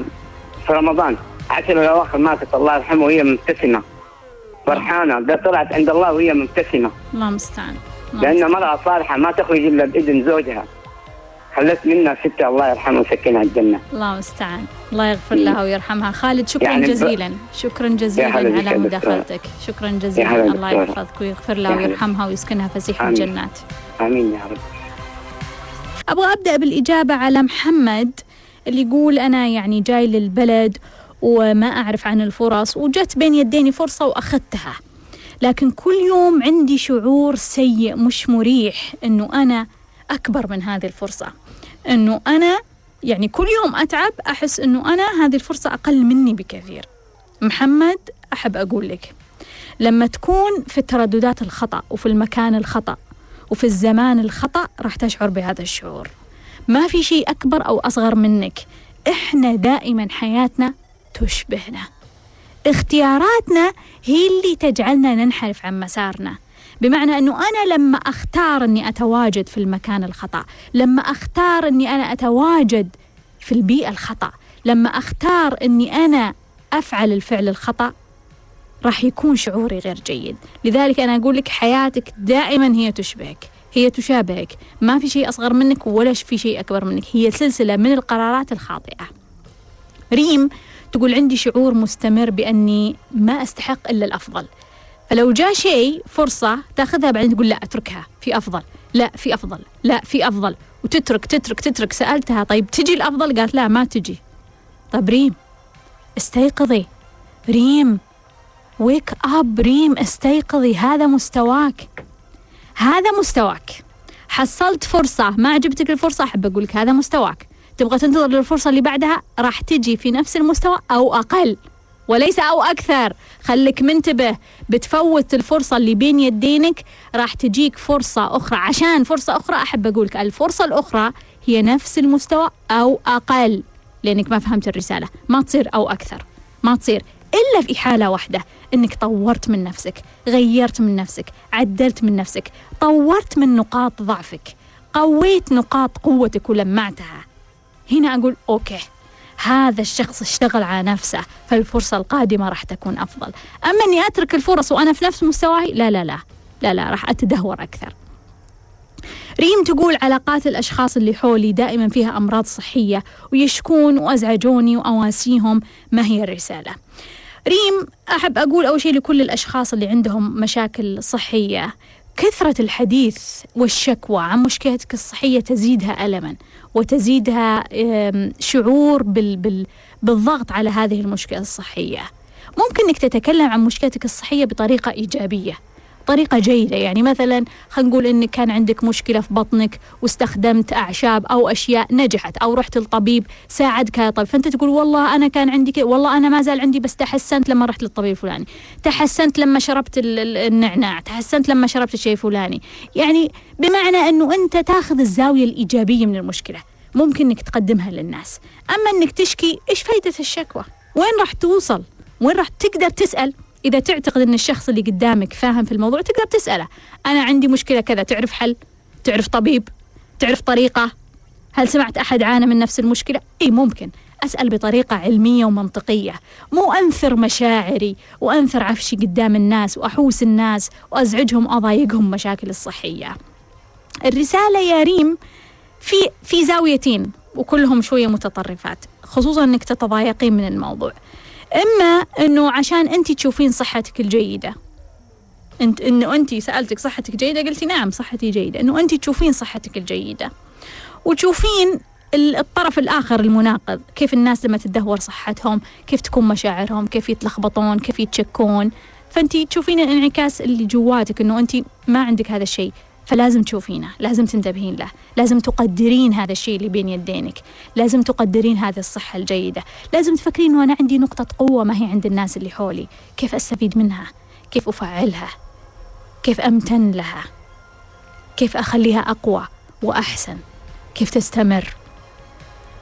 في رمضان عشر الأواخر ماتت الله يرحمه وهي مبتسمة فرحانة ده طلعت عند الله وهي مبتسمة الله المستعان الله لأن المستعان. مرأة صالحة ما تخرج إلا بإذن زوجها خلت منا ستة الله يرحمه ويسكنها الجنة. الله المستعان. الله يغفر لها ويرحمها. خالد شكرا يعني جزيلا. شكرا جزيلا على. مداخلتك. شكرا جزيلا. الله. يحفظك ويغفر لها. ويرحمها ويسكنها فسيح آمين. الجنات. آمين يا رب. أبغى أبدأ بالإجابة على محمد اللي يقول أنا يعني جاي للبلد وما أعرف عن الفرص وجت بين يديني فرصة وأخذتها. لكن كل يوم عندي شعور سيء مش مريح أنه أنا أكبر من هذه الفرصة. أنه أنا يعني كل يوم أتعب أحس أنه أنا هذه الفرصة أقل مني بكثير. محمد أحب أقول لك لما تكون في الترددات الخطأ وفي المكان الخطأ وفي الزمان الخطأ راح تشعر بهذا الشعور. ما في شيء أكبر أو أصغر منك. إحنا دائما حياتنا تشبهنا. اختياراتنا هي اللي تجعلنا ننحرف عن مسارنا. بمعنى أنه أنا لما أختار أني أتواجد في المكان الخطأ لما أختار أني أنا أتواجد في البيئة الخطأ لما أختار أني أنا أفعل الفعل الخطأ راح يكون شعوري غير جيد. لذلك أنا أقول لك حياتك دائما هي تشبهك هي تشابهك. ما في شيء أصغر منك ولا في شيء أكبر منك هي سلسلة من القرارات الخاطئة. ريم تقول عندي شعور مستمر بأني ما أستحق إلا الأفضل. فلو جاء شيء فرصة تأخذها بعدين تقول لا أتركها. في أفضل. لا في أفضل. لا في أفضل. وتترك تترك تترك. سألتها طيب تجي الأفضل؟ قالت لا ما تجي. طيب ريم استيقظي. ريم wake up ريم استيقظي. هذا مستواك. هذا مستواك. حصلت فرصة. ما عجبتك الفرصة أحب أقول لك هذا مستواك. تبغى تنتظر للفرصة اللي بعدها؟ راح تجي في نفس المستوى أو أقل. وليس أو أكثر. خليك منتبه بتفوت الفرصة اللي بين يدينك. راح تجيك فرصة أخرى. عشان فرصة أخرى أحب أقول لك الفرصة الأخرى هي نفس المستوى أو أقل لأنك ما فهمت الرسالة. ما تصير أو أكثر. ما تصير إلا في حالة واحدة إنك طورت من نفسك غيرت من نفسك عدلت من نفسك طورت من نقاط ضعفك قويت نقاط قوتك ولمعتها. هنا أقول أوكي. هذا الشخص اشتغل على نفسه فالفرصة القادمة راح تكون أفضل. أما أني أترك الفرص وأنا في نفس مستواي لا لا لا لا لا راح أتدهور أكثر. ريم تقول علاقات الأشخاص اللي حولي دائما فيها أمراض صحية ويشكون وأزعجوني وأواسيهم ما هي الرسالة. ريم أحب أقول أول شيء لكل الأشخاص اللي عندهم مشاكل صحية كثرة الحديث والشكوى عن مشكلتك الصحية تزيدها ألما. وتزيدها شعور بال بال بالضغط على هذه المشكلة الصحية. ممكن إنك تتكلم عن مشكلتك الصحية بطريقة إيجابية. طريقة جيدة. يعني مثلا خلينا نقول انك كان عندك مشكلة في بطنك واستخدمت أعشاب أو أشياء نجحت أو رحت للطبيب ساعدك يا طبيب. فأنت تقول والله أنا كان عندي كده والله أنا ما زال عندي بس تحسنت لما رحت للطبيب الفلاني. تحسنت لما شربت ال- ال- النعناع. تحسنت لما شربت الشيء الفلاني. يعني بمعنى إنه أنت تاخذ الزاوية الإيجابية من المشكلة. ممكن إنك تقدمها للناس. أما إنك تشكي إيش فايدة الشكوى؟ وين راح توصل؟ وين راح تقدر تسأل؟ إذا تعتقد أن الشخص اللي قدامك فاهم في الموضوع تقدر تسأله. أنا عندي مشكلة كذا تعرف حل؟ تعرف طبيب؟ تعرف طريقة؟ هل سمعت أحد عانى من نفس المشكلة؟ إي ممكن. أسأل بطريقة علمية ومنطقية. مو أنثر مشاعري وأنثر عفشي قدام الناس وأحوس الناس وأزعجهم وأضايقهم مشاكل الصحية. الرسالة يا ريم في في زاويتين وكلهم شوية متطرفات خصوصا أنك تتضايقين من الموضوع. إما إنه عشان انت تشوفين صحتك الجيدة. أنت إنه انت سألتك صحتك جيدة قلتي نعم صحتي جيدة. إنه انت تشوفين صحتك الجيدة. وتشوفين ال- الطرف الآخر المناقض. كيف الناس لما تدهور صحتهم كيف تكون مشاعرهم كيف يتلخبطون كيف يتشكون. فانت تشوفين الانعكاس اللي جواتك إنه انت ما عندك هذا الشيء. فلازم تشوفينه لازم تنتبهين له لازم تقدرين هذا الشيء اللي بين يدينك لازم تقدرين هذه الصحة الجيدة لازم تفكرين أنه أنا عندي نقطة قوة ما هي عند الناس اللي حولي كيف أستفيد منها؟ كيف أفعلها؟ كيف أمتن لها؟ كيف أخليها أقوى وأحسن؟ كيف تستمر؟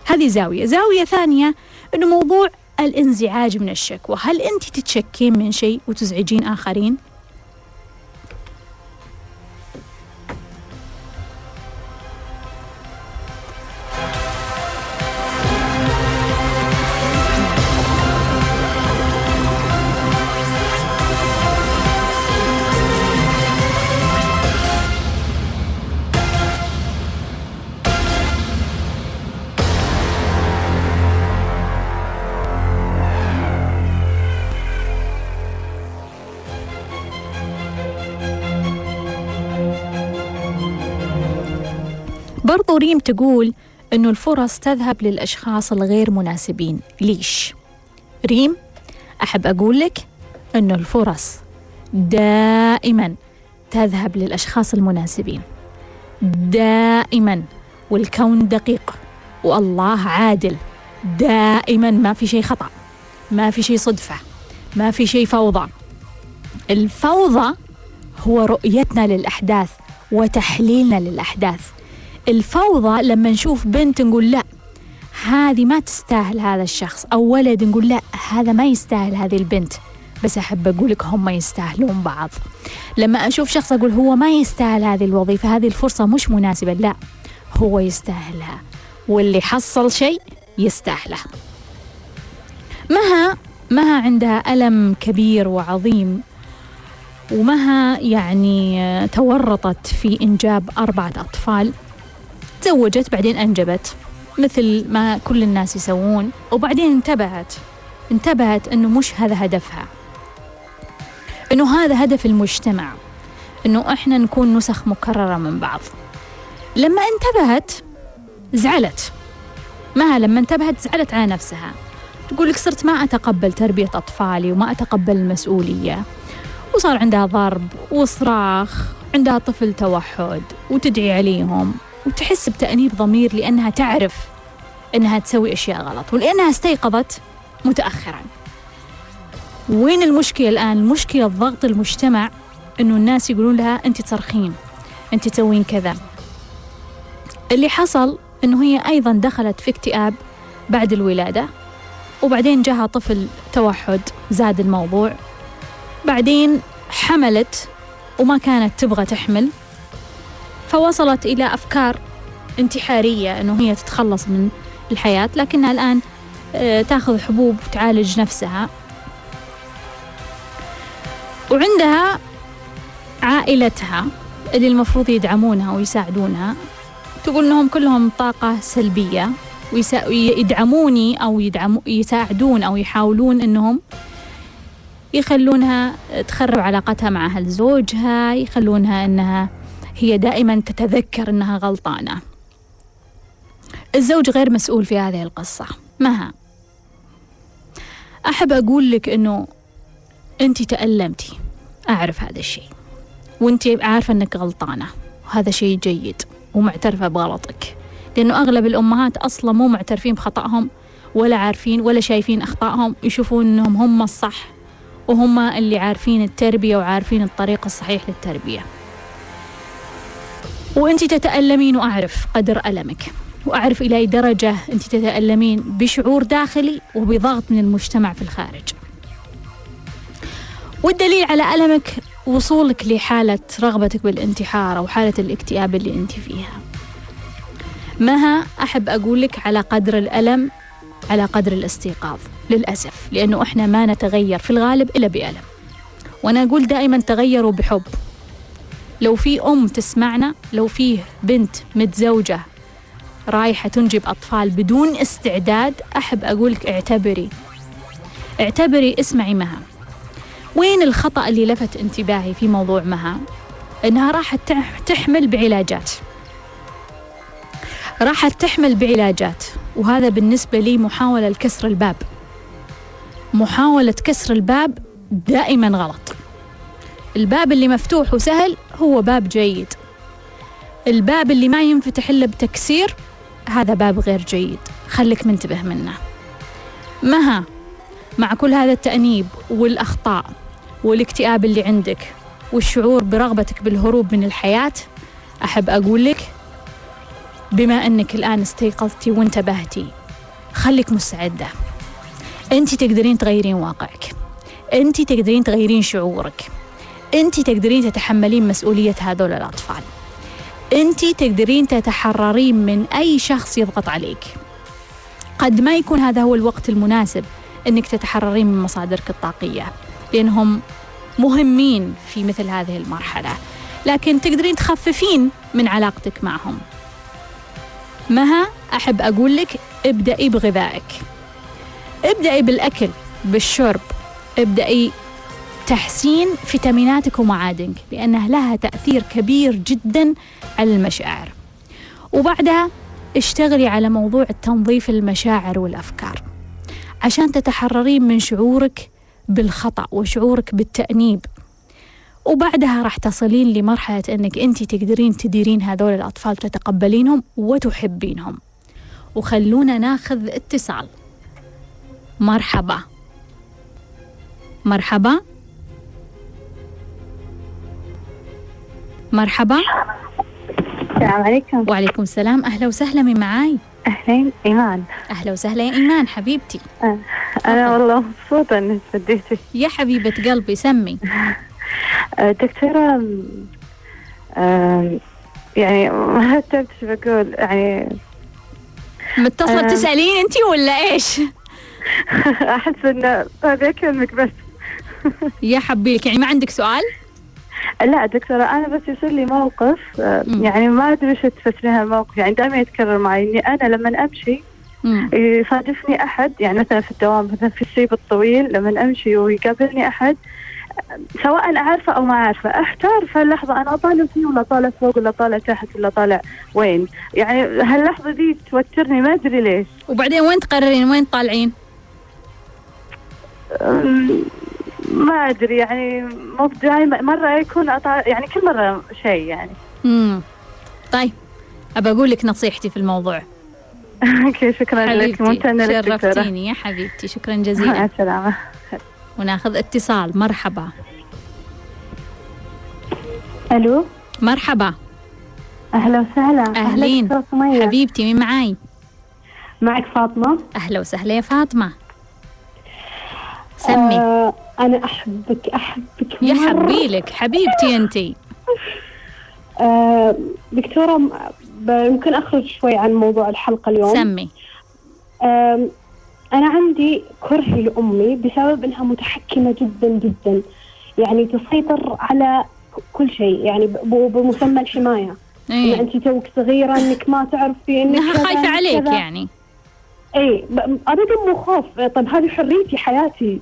هذه زاوية. زاوية ثانية أنه موضوع الانزعاج من الشكوى. هل أنت تتشكين من شيء وتزعجين آخرين؟ برضو ريم تقول أنه الفرص تذهب للأشخاص الغير مناسبين. ليش؟ ريم أحب أقول لك أنه الفرص دائما تذهب للأشخاص المناسبين. دائما والكون دقيق والله عادل. دائما ما في شيء خطأ ما في شيء صدفة ما في شيء فوضى. الفوضى هو رؤيتنا للأحداث وتحليلنا للأحداث. الفوضى لما نشوف بنت نقول لا هذه ما تستاهل هذا الشخص أو ولد نقول لا هذا ما يستاهل هذه البنت. بس أحب أقول لك هم يستاهلون بعض. لما أشوف شخص أقول هو ما يستاهل هذه الوظيفة هذه الفرصة مش مناسبة لا هو يستاهلها. واللي حصل شيء يستاهله. مها مها عندها ألم كبير وعظيم ومها يعني تورطت في إنجاب أربعة أطفال. تزوجت بعدين أنجبت مثل ما كل الناس يسوون وبعدين انتبهت. انتبهت أنه مش هذا هدفها. أنه هذا هدف المجتمع. أنه إحنا نكون نسخ مكررة من بعض. لما انتبهت زعلت. ما لما انتبهت زعلت على نفسها. تقول لك صرت ما أتقبل تربية أطفالي وما أتقبل المسؤولية. وصار عندها ضرب وصراخ عندها طفل توحد وتدعي عليهم. وتحس بتأنيب ضمير لأنها تعرف أنها تسوي أشياء غلط ولأنها استيقظت متأخرا. وين المشكلة الآن؟ المشكلة ضغط المجتمع أنه الناس يقولون لها أنت تصرخين أنت تسوين كذا. اللي حصل أنه هي أيضا دخلت في اكتئاب بعد الولادة وبعدين جاها طفل توحد زاد الموضوع بعدين حملت وما كانت تبغى تحمل. فوصلت إلى أفكار انتحارية أنه هي تتخلص من الحياة لكنها الآن آه، تأخذ حبوب تعالج نفسها. وعندها عائلتها اللي المفروض يدعمونها ويساعدونها. تقول إنهم كلهم طاقة سلبية ويدعموني أو يدعموا يساعدون أو يحاولون إنهم يخلونها تخرب علاقتها مع أهل زوجها يخلونها أنها هي دائما تتذكر أنها غلطانة. الزوج غير مسؤول في هذه القصة. مها. أحب أقول لك أنه أنت تألمتي. أعرف هذا الشيء. وأنت عارفة أنك غلطانة. وهذا شيء جيد ومعترفة بغلطك. لأنه أغلب الأمهات أصلا مو معترفين بخطأهم ولا عارفين ولا شايفين أخطائهم يشوفون أنهم هم الصح وهم اللي عارفين التربية وعارفين الطريق الصحيح للتربية. وأنت تتألمين وأعرف قدر ألمك. وأعرف إلى أي درجة أنت تتألمين بشعور داخلي وبضغط من المجتمع في الخارج. والدليل على ألمك وصولك لحالة رغبتك بالانتحار أو حالة الاكتئاب اللي أنت فيها. مها أحب أقول لك على قدر الألم على قدر الاستيقاظ للأسف لأنه إحنا ما نتغير في الغالب إلا بألم. وأنا أقول دائما تغيروا بحب. لو في أم تسمعنا لو فيه بنت متزوجة رايحة تنجب أطفال بدون استعداد أحب أقولك اعتبري. اعتبري اسمعي مها. وين الخطأ اللي لفت انتباهي في موضوع مها؟ إنها راحت تحمل بعلاجات. راحت تحمل بعلاجات وهذا بالنسبة لي محاولة لكسر الباب. محاولة كسر الباب دائما غلط. الباب اللي مفتوح وسهل هو باب جيد. الباب اللي ما ينفتح إلا بتكسير هذا باب غير جيد. خليك منتبه منه. مها مع كل هذا التأنيب والأخطاء والاكتئاب اللي عندك والشعور برغبتك بالهروب من الحياة أحب أقول لك بما أنك الآن استيقظتي وانتبهتي خليك مستعدة. أنت تقدرين تغيرين واقعك. أنت تقدرين تغيرين شعورك. أنت تقدرين تتحملين مسؤولية هذول الأطفال. أنت تقدرين تتحررين من أي شخص يضغط عليك. قد ما يكون هذا هو الوقت المناسب أنك تتحررين من مصادرك الطاقية لأنهم مهمين في مثل هذه المرحلة. لكن تقدرين تخففين من علاقتك معهم. مها أحب أقول لك ابدأي بغذائك. ابدأي بالأكل بالشرب. ابدأي تحسين فيتاميناتك ومعادنك لأنها لها تأثير كبير جدا على المشاعر. وبعدها اشتغلي على موضوع تنظيف المشاعر والأفكار. عشان تتحررين من شعورك بالخطأ وشعورك بالتأنيب. وبعدها راح تصلين لمرحلة أنك أنت تقدرين تديرين هذول الأطفال تتقبلينهم وتحبينهم. وخلونا ناخذ اتصال. مرحبا. مرحبا. مرحبا. السلام عليكم. وعليكم السلام. أهلا وسهلا من معاي؟ أهلين إيمان. أهلا وسهلا يا إيمان حبيبتي. أه. أنا والله مبسوطة إنك بديتي يا حبيبة قلبي سمي. أه، دكتورة أه، يعني ما تعبت بقول يعني. متصلة تسألين أنت ولا إيش؟ أحس إن هذا أكلمك بس. يا حبيلك يعني ما عندك سؤال؟ لا دكتورة أنا بس يصير لي موقف يعني ما أدري وش تفسرين الموقف يعني دائما يتكرر معي إني أنا لما أمشي يصادفني أحد يعني مثلا في الدوام مثلا في السيب الطويل لما أمشي ويقابلني أحد سواء أعرفه أو ما أعرفه أحتار في اللحظة أنا أطالع فيه ولا طالع فوق ولا طالع تحت ولا طالع وين. يعني هاللحظة دي توترني ما أدري ليش. وبعدين وين تقررين؟ وين طالعين؟ ما أدري يعني مو دائما مرة يكون أطع... يعني كل مرة شيء يعني. امم طيب أبى أقول لك نصيحتي في الموضوع. أوكي شكرا لك. ممتنة شرفتيني يا حبيبتي شكرا جزيلا. مع السلامة. وناخذ اتصال. مرحبا. ألو؟ مرحبا. أهلا وسهلا. أهلين. حبيبتي مين معاي؟ معك فاطمة. أهلا وسهلا يا فاطمة. سمي. آه أنا أحبك أحبك يا حبيلك حبيبتي أنتي آه دكتورة يمكن أخرج شوي عن موضوع الحلقة اليوم. سمي. آه أنا عندي كره لأمي بسبب أنها متحكمة جدا جدا. يعني تسيطر على كل شيء يعني بمسمى الحماية؟ إن أنت توك صغيرة إنك ما تعرفي إنك إنها خايفة عليك كذا. يعني. اي ابدا مو خوف. طيب هذه حريتي حياتي.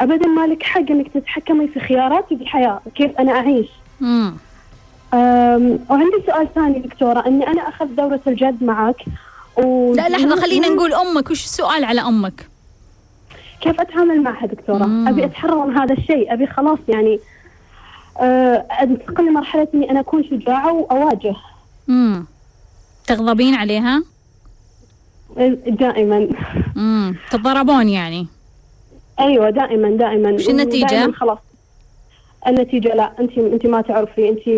ابدا ما لك حق إنك تتحكمي في خياراتي في الحياة كيف أنا أعيش. امم وعندي سؤال ثاني دكتورة إني أنا اخذت دورة الجد معك و... لا لحظة خلينا نقول أمك. وش السؤال على أمك؟ كيف أتعامل معها دكتورة؟ مم. أبي أتحرر من هذا الشيء أبي خلاص يعني أه أنتقل لمرحلة إني أنا أكون شجاعة وأواجه. امم تغضبين عليها؟ دائما. امم تضربون يعني. أيوه دائما دائما. وش النتيجة؟ دائما خلاص. النتيجة لا أنت أنت ما تعرفي أنت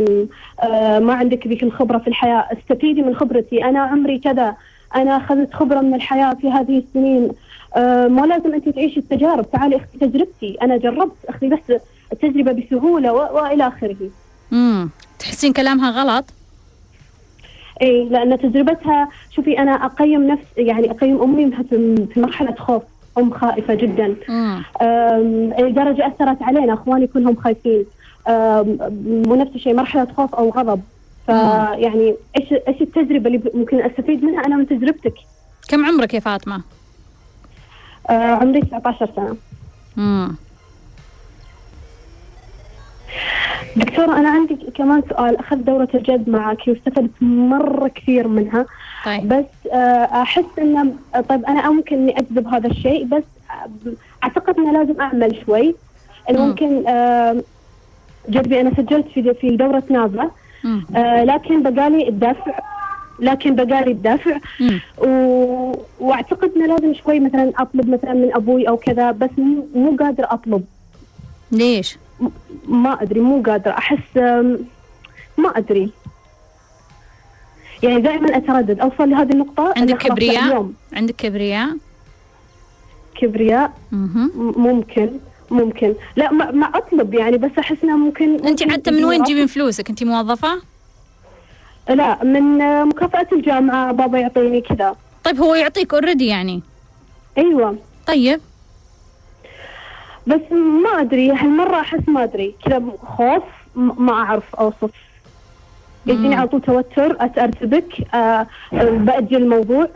آه ما عندك ذيك الخبرة في الحياة. استفيدي من خبرتي. أنا عمري كذا. أنا أخذت خبرة من الحياة في هذه السنين. آه ما لازم أنت تعيشي التجارب. تعالي أخذي تجربتي. أنا جربت أخذي بس التجربة بسهولة وإلى آخره. امم تحسين كلامها غلط؟ اي لأن تجربتها شوفي أنا أقيم نفس يعني أقيم أمي في مرحلة خوف. ام خائفة جدا. لدرجه أثرت علينا أخواني كلهم خايفين. ونفس الشيء مرحلة خوف أو غضب. فيعني إيش إيش التجربة اللي ممكن أستفيد منها أنا من تجربتك؟ كم عمرك يا فاطمة؟ آه عمري 19 سنة. امم دكتورة أنا عندي كمان سؤال. أخذت دورة الجد معك واستفدت مرة كثير منها. طيب. بس آه، أحس إنه طيب أنا ممكن إني أجذب هذا الشيء بس أعتقد إنه لازم أعمل شوي. إنه ممكن آه، جذبي أنا سجلت في في دورة نابلة آه، لكن بقالي الدافع لكن بقالي الدافع و... وأعتقد إنه لازم شوي مثلا أطلب مثلا من أبوي أو كذا بس مو مو قادر أطلب. ليش؟ ما أدري مو قادرة. أحس ما أدري. يعني دائما أتردد. أوصل لهذه النقطة. عندك كبرياء؟ عندك كبرياء؟ كبرياء؟ ممكن. ممكن. لا ما, ما أطلب يعني بس أحس إنها ممكن أنت حتى من وين تجيبين فلوسك؟ أنت موظفة؟ لا من مكافأة الجامعة. بابا يعطيني كذا. طيب هو يعطيك اوريدي يعني؟ أيوه. طيب. بس ما أدري. هالمرة أحس ما أدري. كذا خوف ما أعرف أوصف. يجيني على طول توتر ارتبك آه باجل الموضوع.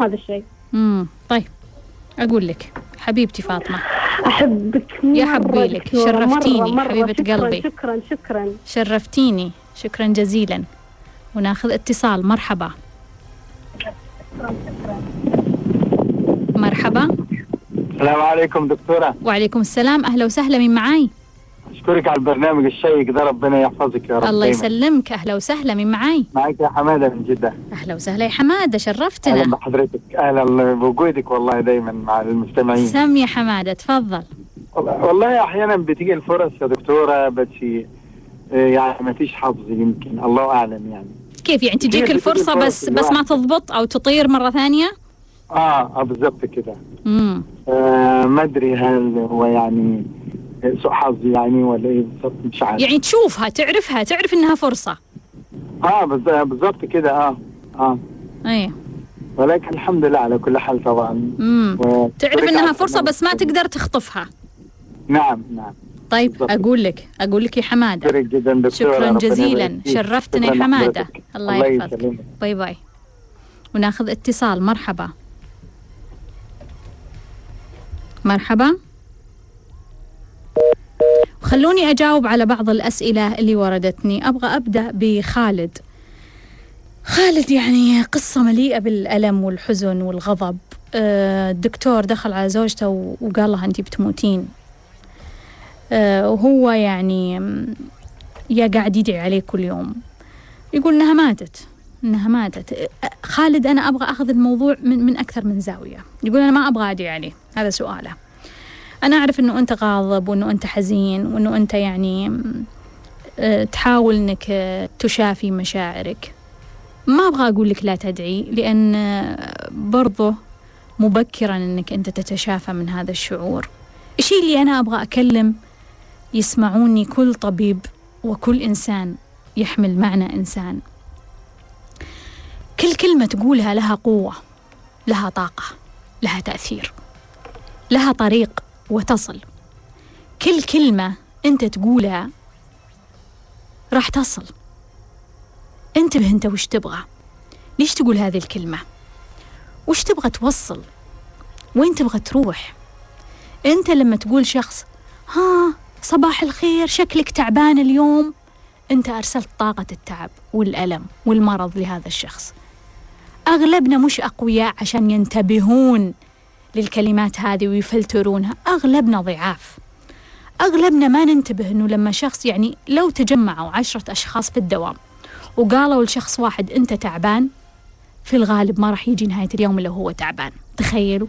هذا الشيء. امم طيب أقول لك حبيبتي فاطمة. أحبك يا حبي لك شرفتيني مرة مرة. حبيبة شكرا قلبي. شكرا شكرا. شرفتيني شكرا جزيلا. وناخذ اتصال. مرحبا. مرحبا. السلام عليكم دكتورة. وعليكم السلام. أهلا وسهلا من معاي؟ أشكرك على البرنامج الشيق ده ربنا يحفظك يا رب الله يسلمك. أهلا وسهلا من معاي؟ معك يا حمادة من جدة. أهلا وسهلا يا حمادة شرفتنا. أهلا بحضرتك. أهلا بوجودك والله دايما مع المستمعين. سم يا حمادة تفضل. والله أحيانا بتيجي الفرص يا دكتورة بس يعني ما فيش حظ يمكن الله أعلم يعني. كيف يعني تجيك الفرصة بس بس ما تضبط أو تطير مرة ثانية؟ آه آه بالظبط كده. امم آه ما أدري هل هو يعني سوء حظ يعني ولا إيه مش عارف. يعني تشوفها تعرفها تعرف إنها فرصة. آه بالظبط كده آه آه. إيه. ولكن الحمد لله على كل حال طبعا. امم تعرف إنها فرصة بس ما تقدر تخطفها. نعم نعم. طيب بالضبط. أقول لك أقول لك يا حمادة. جدا شكرا جزيلا. شرفتنا يا حمادة. الله يحفظك. باي باي. وناخذ اتصال. مرحبا. مرحبا. خلوني أجاوب على بعض الأسئلة اللي وردتني. أبغى أبدأ بخالد. خالد يعني قصة مليئة بالألم والحزن والغضب. الدكتور دخل على زوجته وقال لها أنت بتموتين. وهو يعني يا قاعد يدعي عليه كل يوم. يقول إنها ماتت. إنها ماتت. خالد أنا أبغى أخذ الموضوع من من أكثر من زاوية. يقول أنا ما أبغى أدعي عليه. هذا سؤاله. أنا أعرف إنه أنت غاضب وإنه أنت حزين وإنه أنت يعني تحاول إنك تشافي مشاعرك. ما أبغى أقول لك لا تدعي لأن برضه مبكرا إنك أنت تتشافى من هذا الشعور. الشيء اللي أنا أبغى أكلم يسمعوني كل طبيب وكل إنسان يحمل معنى إنسان. كل كلمة تقولها لها قوة لها طاقة لها تأثير لها طريق. وتصل. كل كلمة أنت تقولها راح تصل. انتبه أنت وش تبغى. ليش تقول هذه الكلمة؟ وش تبغى توصل؟ وين تبغى تروح؟ أنت لما تقول شخص ها صباح الخير شكلك تعبان اليوم. أنت أرسلت طاقة التعب والألم والمرض لهذا الشخص. أغلبنا مش أقوياء عشان ينتبهون. للكلمات هذه ويفلترونها. أغلبنا ضعاف. أغلبنا ما ننتبه أنه لما شخص يعني لو تجمعوا عشرة أشخاص في الدوام وقالوا لشخص واحد أنت تعبان في الغالب ما راح يجي نهاية اليوم إلا هو تعبان. تخيلوا.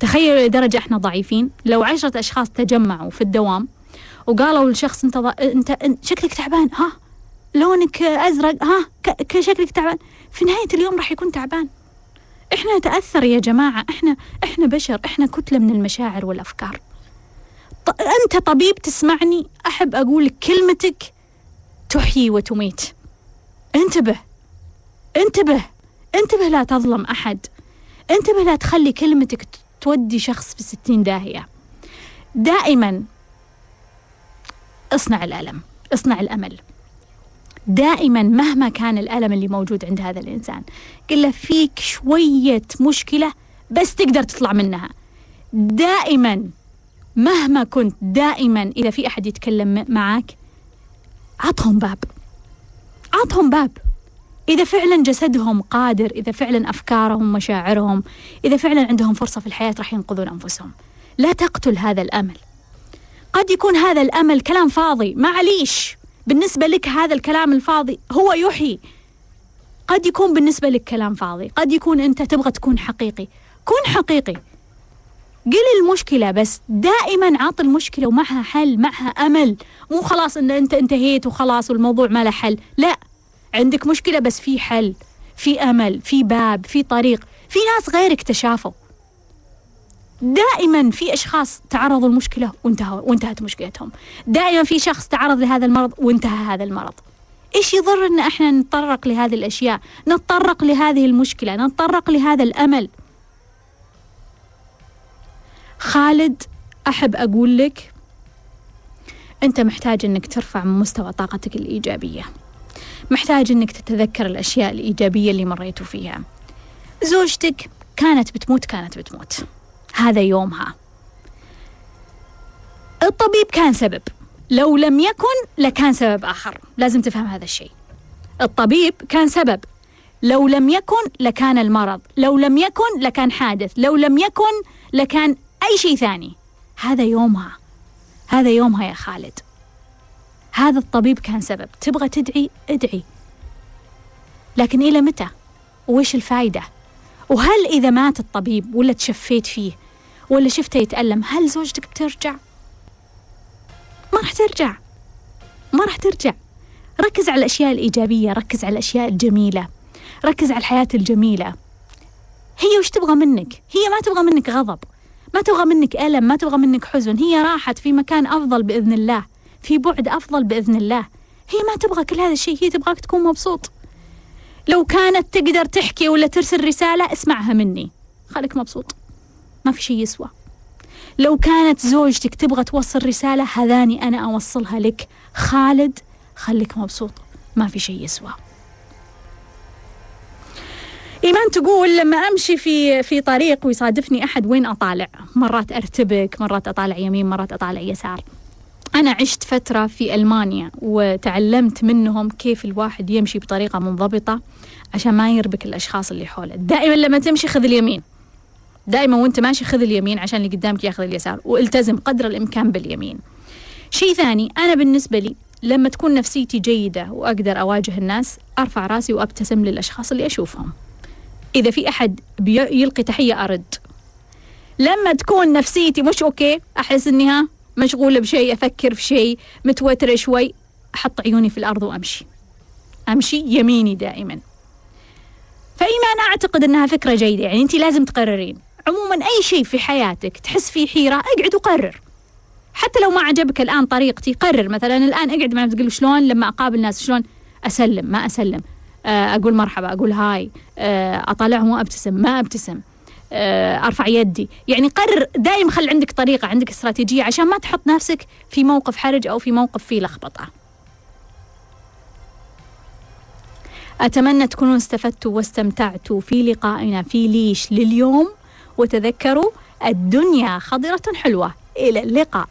تخيلوا لدرجة إحنا ضعيفين. لو عشرة أشخاص تجمعوا في الدوام وقالوا للشخص أنت, ض... أنت شكلك تعبان. ها؟ لونك أزرق. ها؟ ك... شكلك تعبان. في نهاية اليوم راح يكون تعبان. إحنا نتأثر يا جماعة. إحنا إحنا بشر إحنا كتلة من المشاعر والأفكار. ط... أنت طبيب تسمعني أحب أقول كلمتك تحيي وتميت. انتبه انتبه انتبه لا تظلم أحد. انتبه لا تخلي كلمتك تودي شخص في ستين داهية. دائما اصنع الألم اصنع الأمل. دائما مهما كان الألم اللي موجود عند هذا الإنسان قل له فيك شوية مشكلة بس تقدر تطلع منها. دائما مهما كنت دائما إذا في أحد يتكلم معك عطهم باب. عطهم باب. إذا فعلا جسدهم قادر إذا فعلا أفكارهم مشاعرهم إذا فعلا عندهم فرصة في الحياة راح ينقذون أنفسهم. لا تقتل هذا الأمل. قد يكون هذا الأمل كلام فاضي معليش بالنسبة لك هذا الكلام الفاضي هو يحيي قد يكون بالنسبة لك كلام فاضي. قد يكون أنت تبغى تكون حقيقي. كن حقيقي. قل المشكلة بس. دائما عط المشكلة ومعها حل معها أمل. مو خلاص أن أنت انتهيت وخلاص والموضوع ما له حل. لا. عندك مشكلة بس في حل في أمل في باب في طريق. في ناس غيرك تشافوا. دائما في أشخاص تعرضوا المشكلة وانتهوا وانتهت مشكلتهم. دائما في شخص تعرض لهذا المرض وانتهى هذا المرض. إيش يضر إن إحنا نتطرق لهذه الأشياء؟ نتطرق لهذه المشكلة نتطرق لهذا الأمل. خالد أحب أقول لك أنت محتاج إنك ترفع من مستوى طاقتك الإيجابية. محتاج إنك تتذكر الأشياء الإيجابية اللي مريتوا فيها. زوجتك كانت بتموت كانت بتموت. هذا يومها. الطبيب كان سبب. لو لم يكن لكان سبب آخر. لازم تفهم هذا الشيء. الطبيب كان سبب. لو لم يكن لكان المرض. لو لم يكن لكان حادث. لو لم يكن لكان أي شيء ثاني. هذا يومها. هذا يومها يا خالد. هذا الطبيب كان سبب. تبغى تدعي؟ ادعي. لكن إلى متى؟ وإيش الفائدة وهل إذا مات الطبيب ولا تشفيت فيه ولا شفته يتألم؟ هل زوجتك بترجع؟ ما راح ترجع. ما راح ترجع. ركز على الأشياء الإيجابية ركز على الأشياء الجميلة. ركز على الحياة الجميلة. هي وش تبغى منك؟ هي ما تبغى منك غضب. ما تبغى منك ألم ما تبغى منك حزن. هي راحت في مكان أفضل بإذن الله في بعد أفضل بإذن الله. هي ما تبغى كل هذا الشيء هي تبغاك تكون مبسوط. لو كانت تقدر تحكي ولا ترسل رسالة اسمعها مني. خليك مبسوط. ما في شيء يسوى. لو كانت زوجتك تبغى توصل رسالة هذاني أنا أوصلها لك. خالد خليك مبسوط. ما في شيء يسوى. إيمان تقول لما أمشي في في طريق ويصادفني أحد وين أطالع؟ مرات أرتبك مرات أطالع يمين مرات أطالع يسار. أنا عشت فترة في ألمانيا وتعلمت منهم كيف الواحد يمشي بطريقة منضبطة عشان ما يربك الأشخاص اللي حوله. دائما لما تمشي خذ اليمين. دائما وأنت ماشي خذ اليمين عشان اللي قدامك ياخذ اليسار والتزم قدر الإمكان باليمين. شيء ثاني أنا بالنسبة لي لما تكون نفسيتي جيدة وأقدر أواجه الناس أرفع رأسي وأبتسم للأشخاص اللي أشوفهم. إذا في أحد يلقي تحية أرد. لما تكون نفسيتي مش أوكي أحس إني ها مشغولة بشيء أفكر في شيء متوترة شوي أحط عيوني في الأرض وأمشي. أمشي يميني دائما. فايما أنا أعتقد إنها فكرة جيدة يعني أنت لازم تقررين. عموما أي شيء في حياتك تحس فيه حيرة أقعد وقرر. حتى لو ما عجبك الآن طريقتي قرر. مثلا الآن أقعد معي تقول شلون؟ لما أقابل ناس شلون؟ أسلم ما أسلم. آه، أقول مرحبا أقول هاي. آه، أطالعهم وأبتسم ما أبتسم. آه، أرفع يدي. يعني قرر دائما خلي عندك طريقة عندك استراتيجية عشان ما تحط نفسك في موقف حرج أو في موقف فيه لخبطة. أتمنى تكونوا استفدتوا واستمتعتوا في لقائنا في ليش لليوم. وتذكروا الدنيا خضرة حلوة. إلى اللقاء.